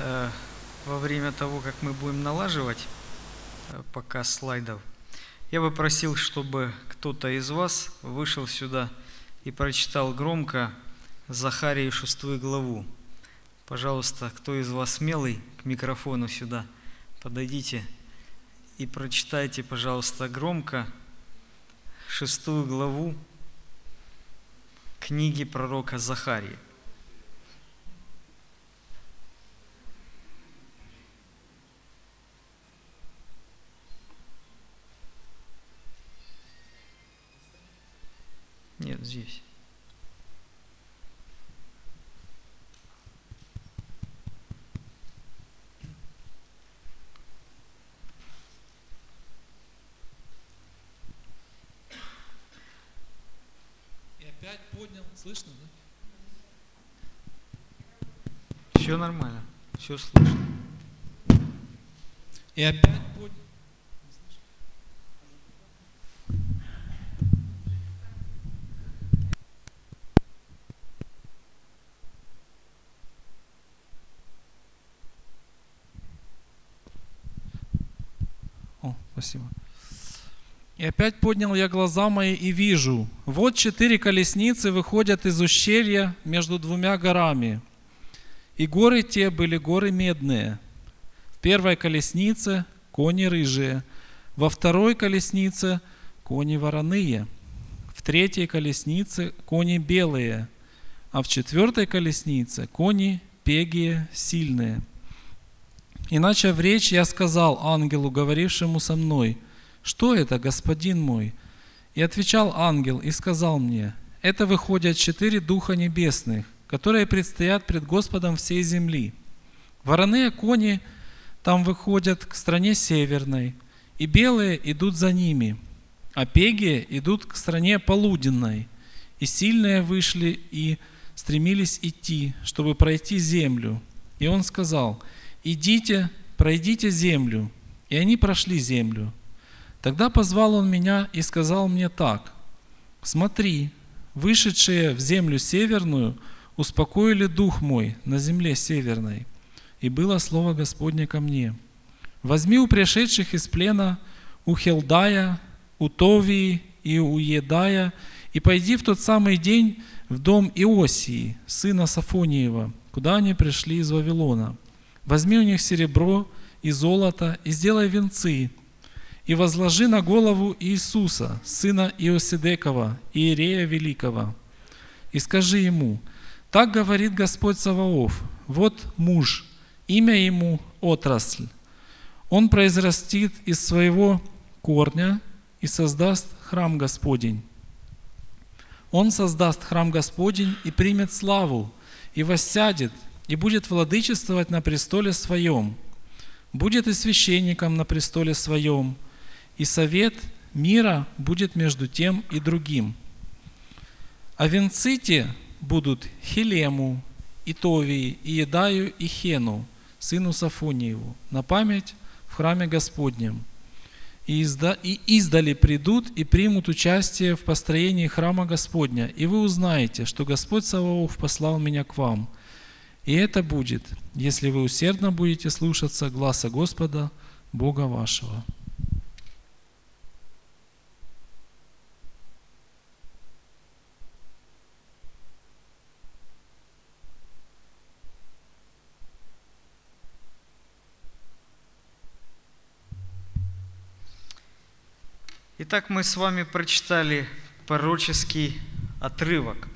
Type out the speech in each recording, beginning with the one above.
э, во время того, как мы будем налаживать э, показ слайдов, я бы просил, чтобы кто-то из вас вышел сюда и прочитал громко Захарию шестую главу. Пожалуйста, кто из вас смелый к микрофону сюда, подойдите и прочитайте, пожалуйста, громко шестую главу книги пророка Захарии. Нет, здесь. И опять поднял, слышно, да? Все нормально, все слышно. И опять поднял. О, спасибо. И опять поднял я глаза мои и вижу, вот четыре колесницы выходят из ущелья между двумя горами. И горы те были горы медные. В первой колеснице кони рыжие, во второй колеснице кони вороные, в третьей колеснице кони белые, а в четвертой колеснице кони пегие сильные. И начав речь, я сказал ангелу, говорившему со мной, что это, господин мой? И отвечал ангел и сказал мне, это выходят четыре духа небесных, которые предстоят пред Господом всей земли. Вороные кони там выходят к стране северной, и белые идут за ними, а пегие идут к стране полуденной, и сильные вышли и стремились идти, чтобы пройти землю. И он сказал, идите, пройдите землю. И они прошли землю. Тогда позвал он меня и сказал мне так, смотри, вышедшие в землю северную успокоили дух мой на земле северной. И было слово Господне ко мне. Возьми у пришедших из плена у Хелдая, у Товии и у Едая, и пойди в тот самый день в дом Иосии, сына Сафониева, куда они пришли из Вавилона. Возьми у них серебро и золото, и сделай венцы, и возложи на голову Иисуса, сына Иосидекова, Иерея Великого, и скажи ему, так говорит Господь Саваоф, вот муж, имя ему отрасль. Он произрастит из своего корня и создаст храм Господень. Он создаст храм Господень и примет славу, и воссядет, и будет владычествовать на престоле своем. Будет и священником на престоле своем, и совет мира будет между тем и другим. А венцы те будут Хилему, и Товии, и Едаю, и Хену, сыну Сафониеву, на память в храме Господнем. И, и издали придут и примут участие в построении храма Господня, и вы узнаете, что Господь Саваоф послал меня к вам. И это будет, если вы усердно будете слушаться гласа Господа, Бога вашего. Итак, мы с вами прочитали пророческий отрывок.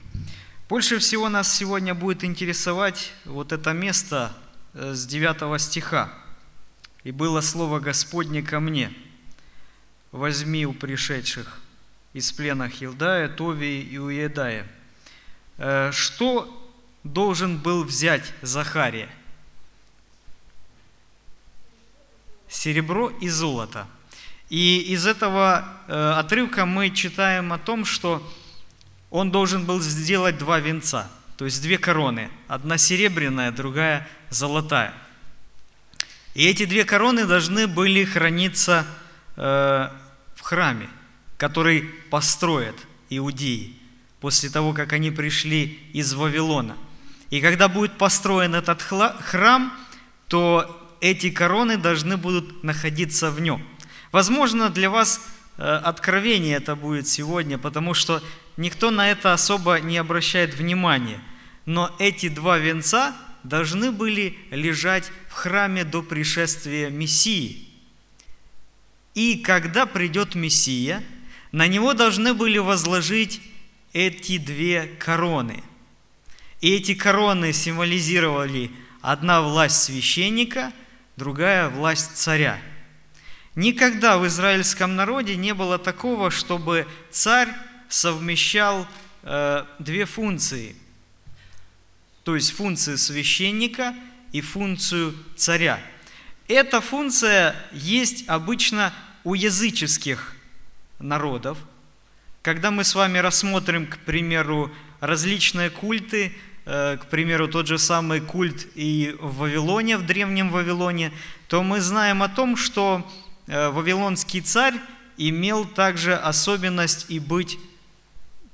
Больше всего нас сегодня будет интересовать вот это место э, с 9 стиха. «И было слово Господне ко мне, возьми у пришедших из плена Хилдая, Товии и Уедая». Э, Что должен был взять Захария? Серебро и золото – и из этого э, отрывка мы читаем о том, что он должен был сделать два венца, то есть две короны. Одна серебряная, другая золотая. И эти две короны должны были храниться э, в храме, который построят иудеи после того, как они пришли из Вавилона. И когда будет построен этот храм, то эти короны должны будут находиться в нем. Возможно, для вас э, откровение это будет сегодня, потому что никто на это особо не обращает внимания. Но эти два венца должны были лежать в храме до пришествия Мессии. И когда придет Мессия, на него должны были возложить эти две короны. И эти короны символизировали одна власть священника, другая власть царя. Никогда в израильском народе не было такого, чтобы царь совмещал э, две функции, то есть функцию священника и функцию царя. Эта функция есть обычно у языческих народов. Когда мы с вами рассмотрим, к примеру, различные культы, э, к примеру, тот же самый культ и в Вавилоне, в древнем Вавилоне, то мы знаем о том, что вавилонский царь имел также особенность и быть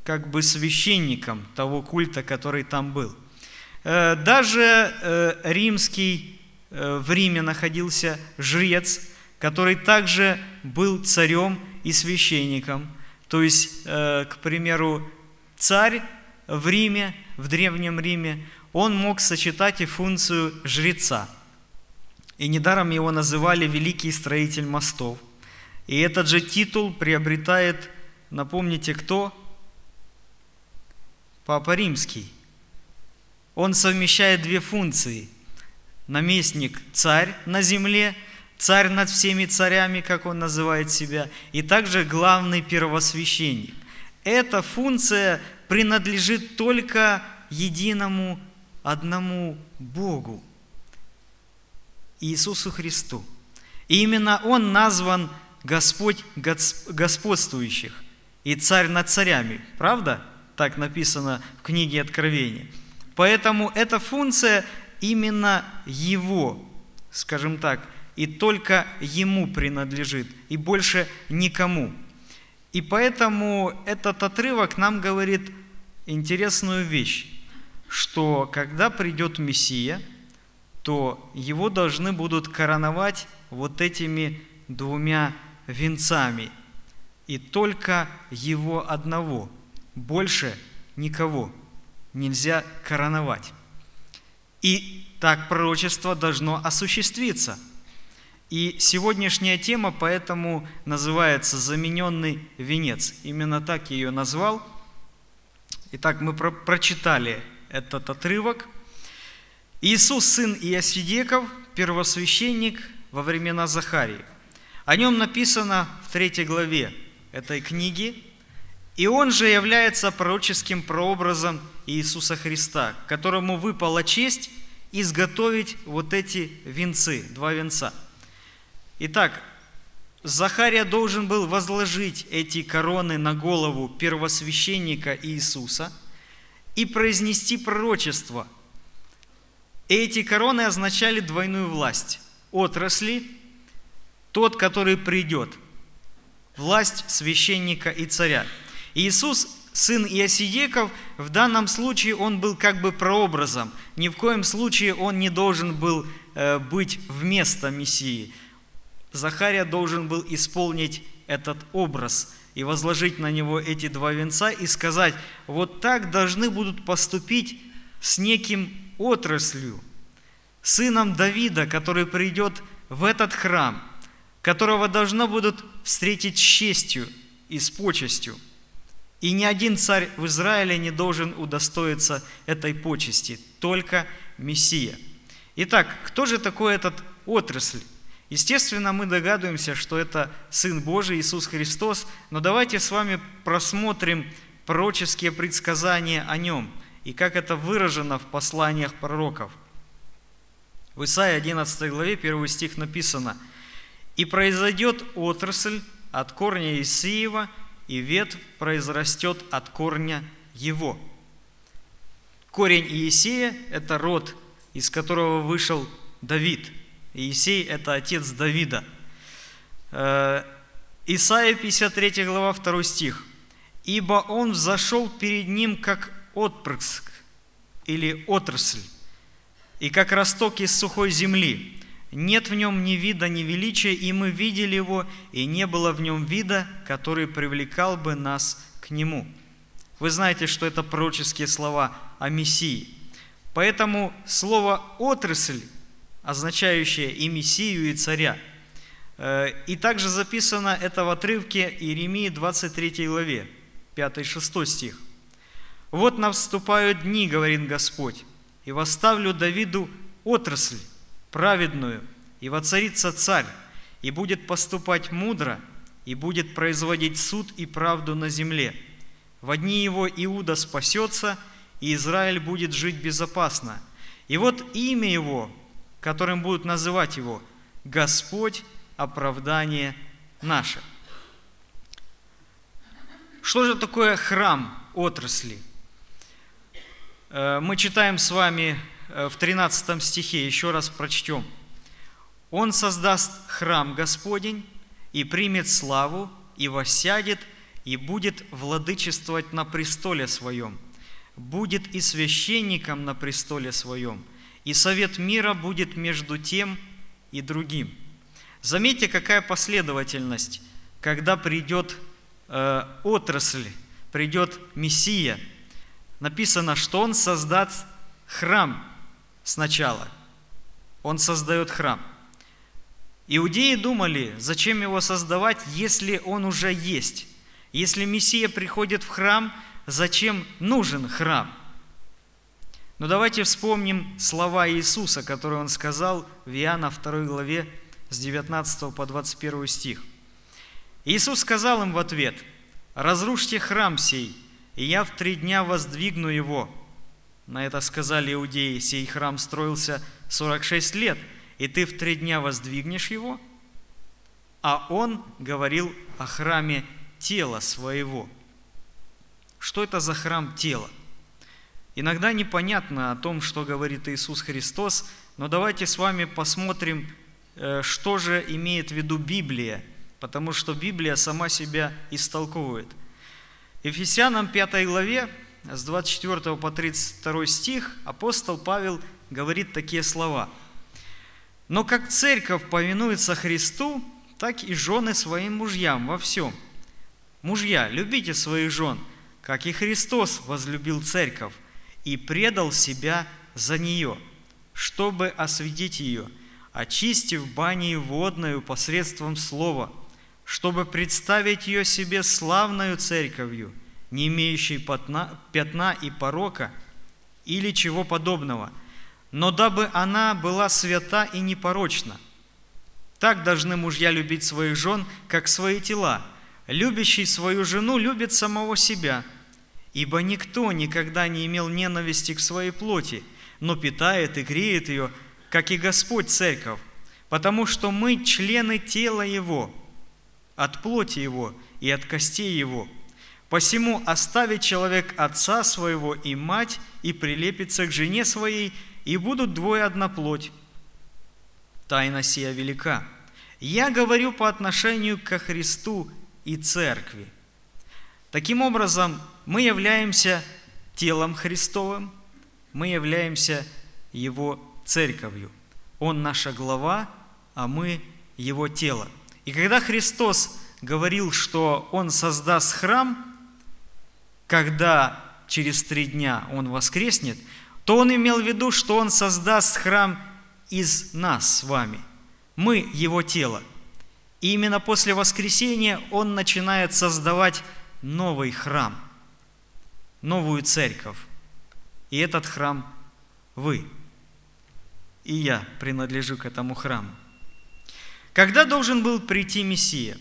как бы священником того культа, который там был. Э, даже римский в Риме находился жрец, который также был царем и священником. То есть, к примеру, царь в Риме, в Древнем Риме, он мог сочетать и функцию жреца. И недаром его называли «великий строитель мостов». И этот же титул приобретает, напомните, кто? Папа Римский. Он совмещает две функции. Наместник – царь на земле, царь над всеми царями, как он называет себя, и также главный первосвященник. Эта функция принадлежит только единому одному Богу, Иисусу Христу. И именно Он назван Господь господствующих и царь над царями. Правда? Так написано в книге Откровения. Поэтому эта функция именно Его, скажем так, и только Ему принадлежит, и больше никому. И поэтому этот отрывок нам говорит интересную вещь, что когда придет Мессия, то его должны будут короновать вот этими двумя венцами. И только его одного, больше никого нельзя короновать. И так пророчество должно осуществиться. И сегодняшняя тема поэтому называется «Замененный венец». Именно так ее назвал – Итак, мы про прочитали этот отрывок. Иисус, сын Иосидеков, первосвященник во времена Захарии. О нем написано в третьей главе этой книги. И он же является пророческим прообразом Иисуса Христа, которому выпала честь изготовить вот эти венцы, два венца. Итак, Захария должен был возложить эти короны на голову первосвященника Иисуса и произнести пророчество. Эти короны означали двойную власть. Отрасли, тот, который придет, власть священника и царя. Иисус, сын Иосидеков, в данном случае он был как бы прообразом. Ни в коем случае он не должен был э, быть вместо Мессии – Захария должен был исполнить этот образ и возложить на него эти два венца и сказать, вот так должны будут поступить с неким отраслью, сыном Давида, который придет в этот храм, которого должно будут встретить с честью и с почестью. И ни один царь в Израиле не должен удостоиться этой почести, только Мессия. Итак, кто же такой этот отрасль? Естественно, мы догадываемся, что это Сын Божий Иисус Христос, но давайте с вами просмотрим пророческие предсказания о Нем и как это выражено в посланиях пророков. В Исаии 11 главе 1 стих написано «И произойдет отрасль от корня Исиева, и ветвь произрастет от корня его». Корень Иисея – это род, из которого вышел Давид – Иисей – это отец Давида. Э, Исайя 53 глава 2 стих. «Ибо он взошел перед ним, как отпрыск или отрасль, и как росток из сухой земли. Нет в нем ни вида, ни величия, и мы видели его, и не было в нем вида, который привлекал бы нас к нему». Вы знаете, что это пророческие слова о Мессии. Поэтому слово «отрасль», означающее и Мессию, и царя, э, и также записано это в отрывке Иеремии 23 главе, 5-6 стих. «Вот наступают дни, говорит Господь, и восставлю Давиду отрасль, праведную, и воцарится царь, и будет поступать мудро, и будет производить суд и правду на земле. В одни его Иуда спасется, и Израиль будет жить безопасно. И вот имя его, которым будут называть его, Господь оправдание наше. Что же такое храм отрасли? Э, мы читаем с вами э, в 13 стихе, еще раз прочтем. «Он создаст храм Господень и примет славу, и воссядет, и будет владычествовать на престоле своем, будет и священником на престоле своем, и совет мира будет между тем и другим». Заметьте, какая последовательность, когда придет э, отрасль, придет Мессия. Написано, что Он создаст храм сначала. Он создает храм. Иудеи думали, зачем его создавать, если он уже есть. Если Мессия приходит в храм, зачем нужен храм? Но давайте вспомним слова Иисуса, которые Он сказал в Иоанна 2 главе с 19 по 21 стих. Иисус сказал им в ответ, «Разрушьте храм сей, и я в три дня воздвигну его». На это сказали иудеи, «Сей храм строился 46 лет, и ты в три дня воздвигнешь его?» А он говорил о храме тела своего. Что это за храм тела? Иногда непонятно о том, что говорит Иисус Христос, но давайте с вами посмотрим, э, что же имеет в виду Библия, потому что Библия сама себя истолковывает. Ефесянам 5 главе, с 24 по 32 стих, апостол Павел говорит такие слова. «Но как церковь повинуется Христу, так и жены своим мужьям во всем. Мужья, любите своих жен, как и Христос возлюбил церковь и предал себя за нее, чтобы осветить ее, очистив баней водную посредством слова, чтобы представить ее себе славною церковью, не имеющей пятна, и порока или чего подобного, но дабы она была свята и непорочна. Так должны мужья любить своих жен, как свои тела. Любящий свою жену любит самого себя – Ибо никто никогда не имел ненависти к своей плоти, но питает и греет ее, как и Господь церковь, потому что мы члены тела Его, от плоти Его и от костей Его. Посему оставит человек отца своего и мать, и прилепится к жене своей, и будут двое одна плоть. Тайна сия велика. Я говорю по отношению ко Христу и Церкви. Таким образом, мы являемся телом Христовым, мы являемся Его церковью. Он наша глава, а мы Его тело. И когда Христос говорил, что Он создаст храм, когда через три дня Он воскреснет, то Он имел в виду, что Он создаст храм из нас с вами. Мы Его тело. И именно после воскресения Он начинает создавать новый храм – новую церковь. И этот храм вы. И я принадлежу к этому храму. Когда должен был прийти Мессия?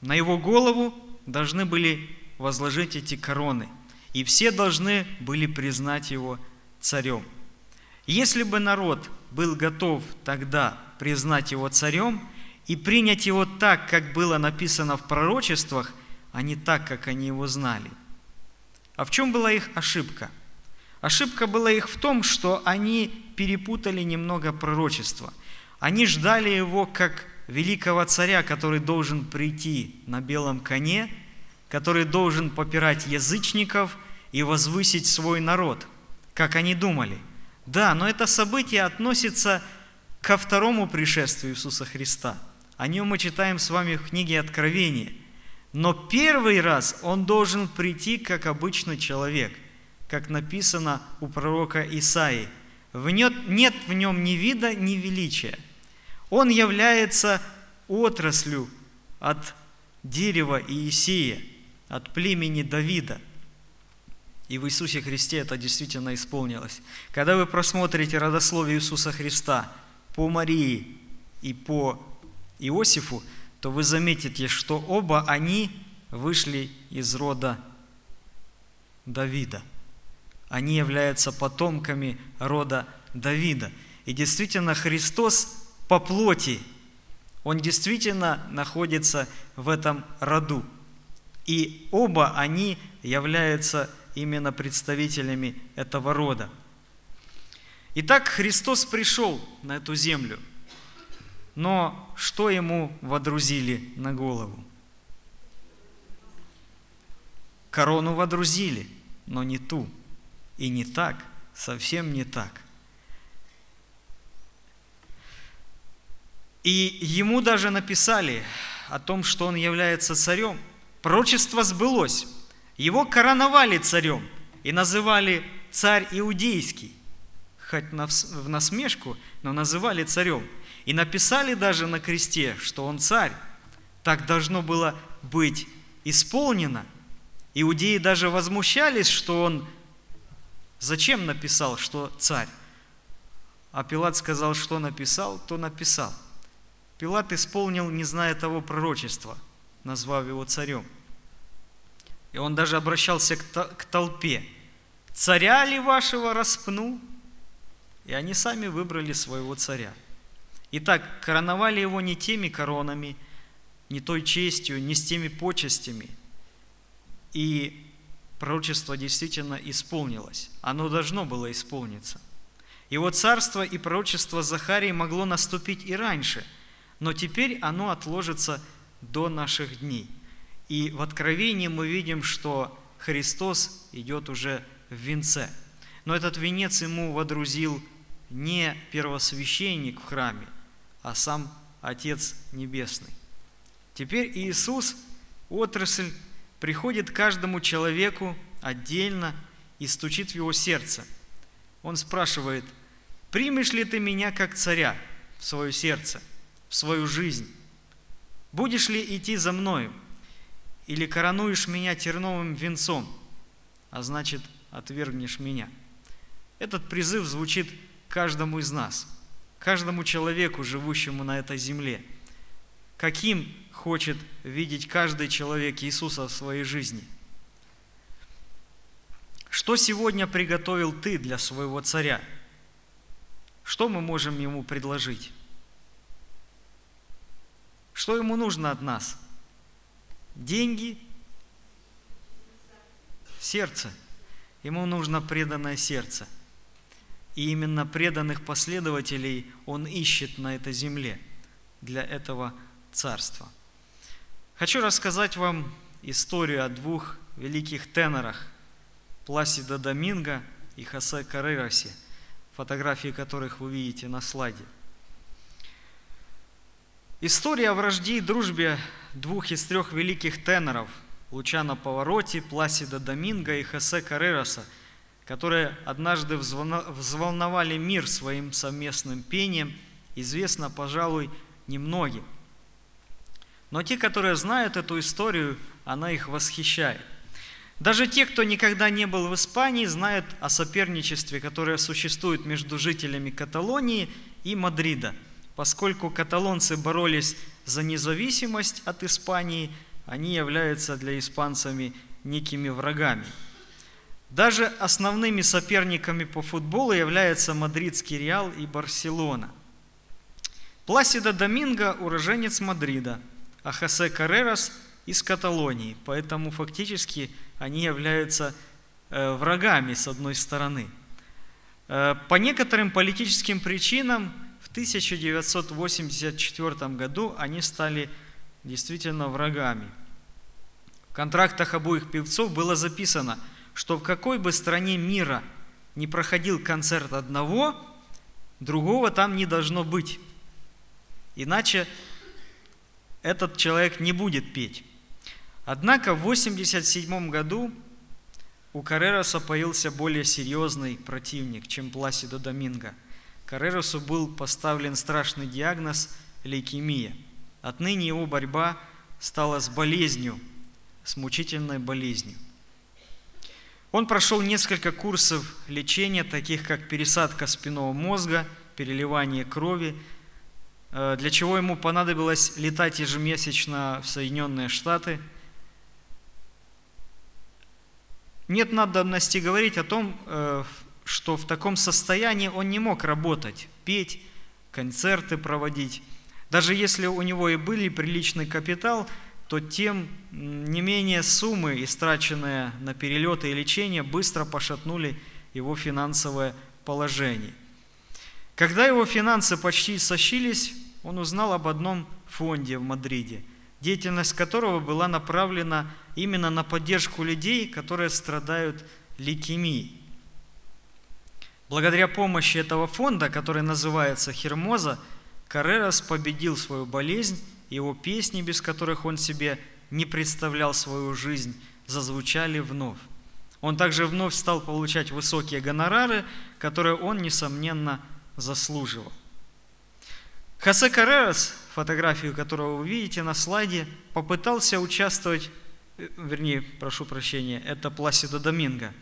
На его голову должны были возложить эти короны, и все должны были признать его царем. Если бы народ был готов тогда признать его царем и принять его так, как было написано в пророчествах, а не так, как они его знали – а в чем была их ошибка? Ошибка была их в том, что они перепутали немного пророчество. Они ждали его как великого царя, который должен прийти на белом коне, который должен попирать язычников и возвысить свой народ, как они думали. Да, но это событие относится ко второму пришествию Иисуса Христа. О нем мы читаем с вами в книге Откровения. Но первый раз он должен прийти как обычный человек, как написано у пророка Исаии. Нет в нем ни вида, ни величия. Он является отраслью от дерева Иисея, от племени Давида. И в Иисусе Христе это действительно исполнилось. Когда вы просмотрите родословие Иисуса Христа по Марии и по Иосифу, то вы заметите, что оба они вышли из рода Давида. Они являются потомками рода Давида. И действительно, Христос по плоти, Он действительно находится в этом роду. И оба они являются именно представителями этого рода. Итак, Христос пришел на эту землю – но что ему водрузили на голову? Корону водрузили, но не ту. И не так, совсем не так. И ему даже написали о том, что он является царем. Пророчество сбылось. Его короновали царем и называли царь иудейский. Хоть в насмешку, но называли царем – и написали даже на кресте, что он царь. Так должно было быть исполнено. Иудеи даже возмущались, что он зачем написал, что царь. А Пилат сказал, что написал, то написал. Пилат исполнил, не зная того пророчества, назвав его царем. И он даже обращался к толпе. «Царя ли вашего распну?» И они сами выбрали своего царя – Итак, короновали его не теми коронами, не той честью, не с теми почестями. И пророчество действительно исполнилось. Оно должно было исполниться. Его царство и пророчество Захарии могло наступить и раньше, но теперь оно отложится до наших дней. И в Откровении мы видим, что Христос идет уже в венце. Но этот венец ему водрузил не первосвященник в храме, а сам Отец Небесный. Теперь Иисус, отрасль, приходит каждому человеку отдельно и стучит в его сердце. Он спрашивает, примешь ли ты меня как царя в свое сердце, свою жизнь? Будешь ли идти за мною? Или коронуешь меня терновым венцом, а значит, отвергнешь меня? Этот призыв звучит каждому из нас – каждому человеку, живущему на этой земле. Каким хочет видеть каждый человек Иисуса в своей жизни? Что сегодня приготовил ты для своего царя? Что мы можем ему предложить? Что ему нужно от нас? Деньги? Сердце. Ему нужно преданное сердце – и именно преданных последователей он ищет на этой земле для этого царства. Хочу рассказать вам историю о двух великих тенорах Пласида Доминго и Хосе Каррерасе, фотографии которых вы видите на слайде. История о вражде и дружбе двух из трех великих теноров Лучано Повороти, Пласида Доминго и Хосе Каррераса – которые однажды взволновали мир своим совместным пением, известно, пожалуй, немногим. Но те, которые знают эту историю, она их восхищает. Даже те, кто никогда не был в Испании, знают о соперничестве, которое существует между жителями Каталонии и Мадрида. Поскольку каталонцы боролись за независимость от Испании, они являются для испанцами некими врагами – даже основными соперниками по футболу являются мадридский Реал и Барселона. Пласида Доминго – уроженец Мадрида, а Хосе Каррерас – из Каталонии, поэтому фактически они являются э, врагами с одной стороны. Э, по некоторым политическим причинам 1984 году они стали действительно врагами. В контрактах обоих певцов было записано – что в какой бы стране мира не проходил концерт одного, другого там не должно быть. Иначе этот человек не будет петь. Однако в 1987 году у Каррероса появился более серьезный противник, чем Пласидо Доминго. Карреросу был поставлен страшный диагноз – лейкемия. Отныне его борьба стала с болезнью, с мучительной болезнью. Он прошел несколько курсов лечения, таких как пересадка спинного мозга, переливание крови, э, для чего ему понадобилось летать ежемесячно в Соединенные Штаты. Нет надобности говорить о том, э, что в таком состоянии он не мог работать, петь, концерты проводить. Даже если у него и были приличный капитал – то тем не менее суммы, истраченные на перелеты и лечение, быстро пошатнули его финансовое положение. Когда его финансы почти сощились, он узнал об одном фонде в Мадриде, деятельность которого была направлена именно на поддержку людей, которые страдают лейкемией. Благодаря помощи этого фонда, который называется Хермоза, Каррерас победил свою болезнь его песни, без которых он себе не представлял свою жизнь, зазвучали вновь. Он также вновь стал получать высокие гонорары, которые он, несомненно, заслуживал. Хосе Каррерас, фотографию которого вы видите на слайде, попытался участвовать, э, вернее, прошу прощения, это Пласидо Доминго.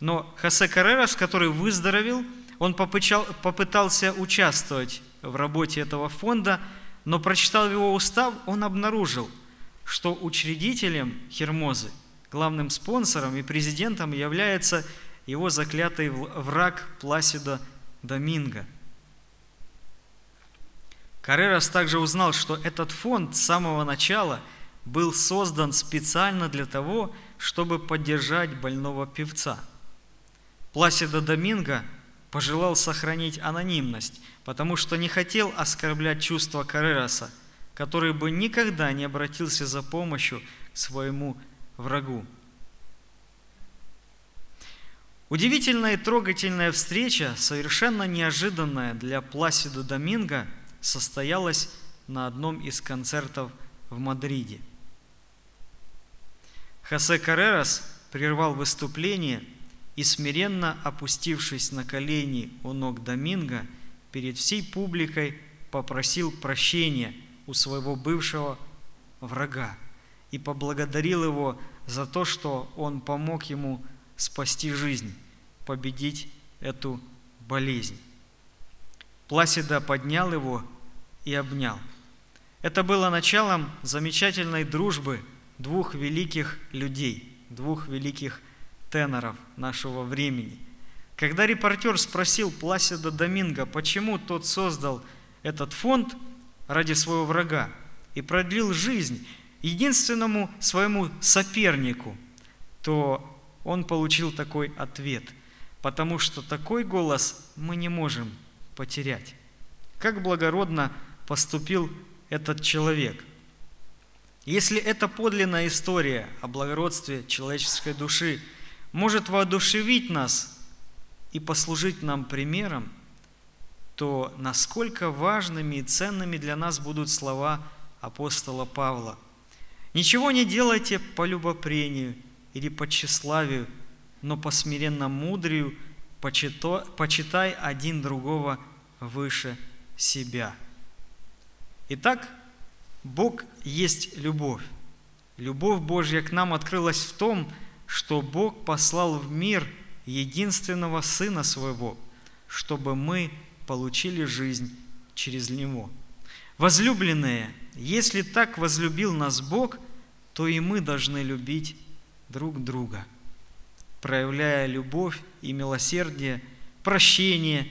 Но Хосе Каррерас, который выздоровел, он попытался участвовать в работе этого фонда, но прочитал его устав, он обнаружил, что учредителем Хермозы, главным спонсором и президентом является его заклятый враг Пласида Доминго. Каррерас также узнал, что этот фонд с самого начала был создан специально для того, чтобы поддержать больного певца. Пласида Доминго пожелал сохранить анонимность, потому что не хотел оскорблять чувства Карераса, который бы никогда не обратился за помощью к своему врагу. Удивительная и трогательная встреча, совершенно неожиданная для Пласида Доминго, состоялась на одном из концертов в Мадриде. Хосе Карерас прервал выступление – и смиренно опустившись на колени у ног Доминго, перед всей публикой попросил прощения у своего бывшего врага и поблагодарил его за то, что он помог ему спасти жизнь, победить эту болезнь. Пласида поднял его и обнял. Это было началом замечательной дружбы двух великих людей, двух великих теноров нашего времени. Когда репортер спросил Пласида Доминго, почему тот создал этот фонд ради своего врага и продлил жизнь единственному своему сопернику, то он получил такой ответ, потому что такой голос мы не можем потерять. Как благородно поступил этот человек. Если это подлинная история о благородстве человеческой души – может воодушевить нас и послужить нам примером, то насколько важными и ценными для нас будут слова апостола Павла. «Ничего не делайте по любопрению или по тщеславию, но по смиренно мудрию почитай один другого выше себя». Итак, Бог есть любовь. Любовь Божья к нам открылась в том, что что Бог послал в мир единственного Сына Своего, чтобы мы получили жизнь через Него. Возлюбленные, если так возлюбил нас Бог, то и мы должны любить друг друга, проявляя любовь и милосердие, прощение.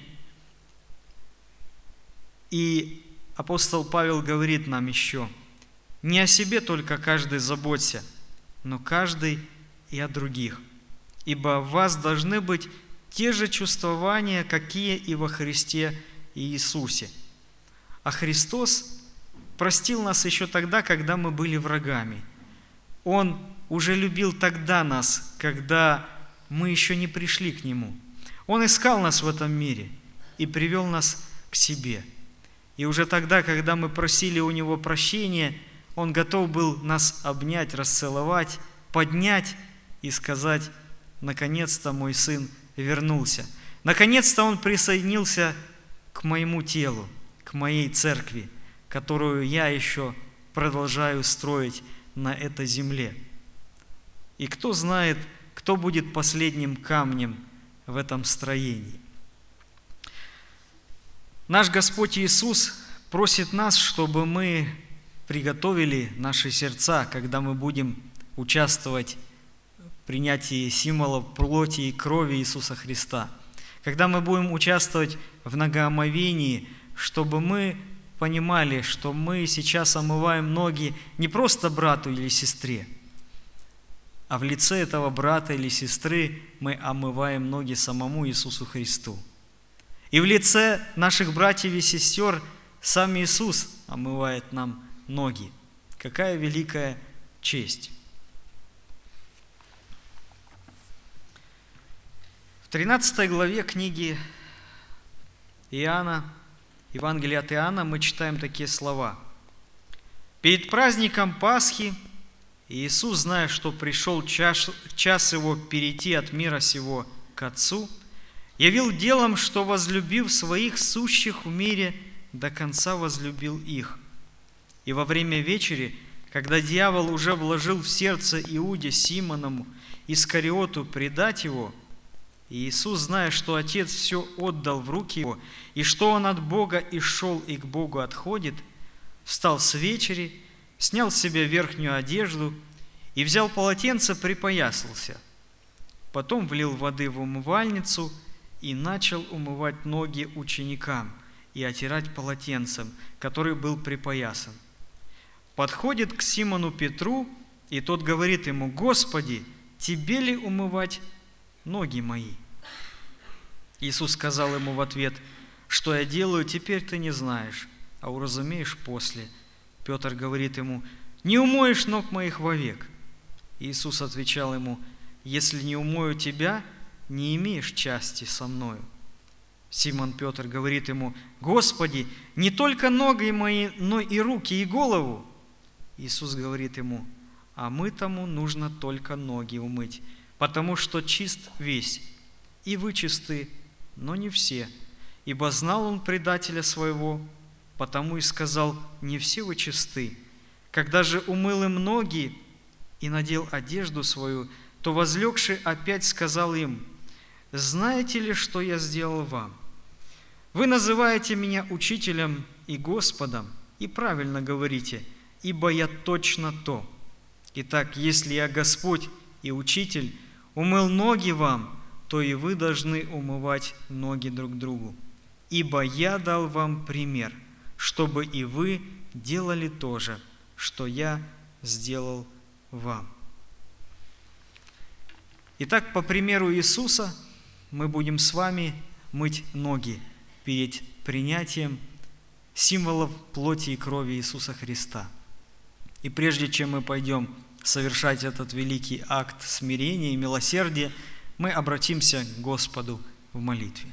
И апостол Павел говорит нам еще, не о себе только каждый заботься, но каждый и о других. Ибо в вас должны быть те же чувствования, какие и во Христе Иисусе. А Христос простил нас еще тогда, когда мы были врагами. Он уже любил тогда нас, когда мы еще не пришли к Нему. Он искал нас в этом мире и привел нас к себе. И уже тогда, когда мы просили у Него прощения, Он готов был нас обнять, расцеловать, поднять и сказать, наконец-то мой сын вернулся. Наконец-то он присоединился к моему телу, к моей церкви, которую я еще продолжаю строить на этой земле. И кто знает, кто будет последним камнем в этом строении. Наш Господь Иисус просит нас, чтобы мы приготовили наши сердца, когда мы будем участвовать принятии символов плоти и крови Иисуса Христа. Когда мы будем участвовать в многоомовении, чтобы мы понимали, что мы сейчас омываем ноги не просто брату или сестре, а в лице этого брата или сестры мы омываем ноги самому Иисусу Христу. И в лице наших братьев и сестер сам Иисус омывает нам ноги. Какая великая честь! 13 главе книги Иоанна, Евангелия от Иоанна, мы читаем такие слова. «Перед праздником Пасхи Иисус, зная, что пришел час, Его перейти от мира сего к Отцу, явил делом, что, возлюбив своих сущих в мире, до конца возлюбил их. И во время вечери, когда дьявол уже вложил в сердце Иуде Симоному Искариоту предать его, Иисус, зная, что Отец все отдал в руки его, и что он от Бога и шел и к Богу отходит, встал с вечери, снял с себя верхнюю одежду и взял полотенце, припоясался. Потом влил воды в умывальницу и начал умывать ноги ученикам и отирать полотенцем, который был припоясан. Подходит к Симону Петру, и тот говорит ему, «Господи, тебе ли умывать ноги мои?» Иисус сказал ему в ответ, «Что я делаю, теперь ты не знаешь, а уразумеешь после». Петр говорит ему, «Не умоешь ног моих вовек». Иисус отвечал ему, «Если не умою тебя, не имеешь части со мною». Симон Петр говорит ему, «Господи, не только ноги мои, но и руки, и голову». Иисус говорит ему, а мы тому нужно только ноги умыть, потому что чист весь, и вы чисты, но не все. Ибо знал он предателя своего, потому и сказал, не все вы чисты. Когда же умыл им ноги и надел одежду свою, то возлегший опять сказал им, знаете ли, что я сделал вам? Вы называете меня учителем и Господом, и правильно говорите – ибо я точно то. Итак, если я Господь и Учитель, умыл ноги вам, то и вы должны умывать ноги друг другу. Ибо я дал вам пример, чтобы и вы делали то же, что я сделал вам. Итак, по примеру Иисуса мы будем с вами мыть ноги перед принятием символов плоти и крови Иисуса Христа – и прежде чем мы пойдем совершать этот великий акт смирения и милосердия, мы обратимся к Господу в молитве.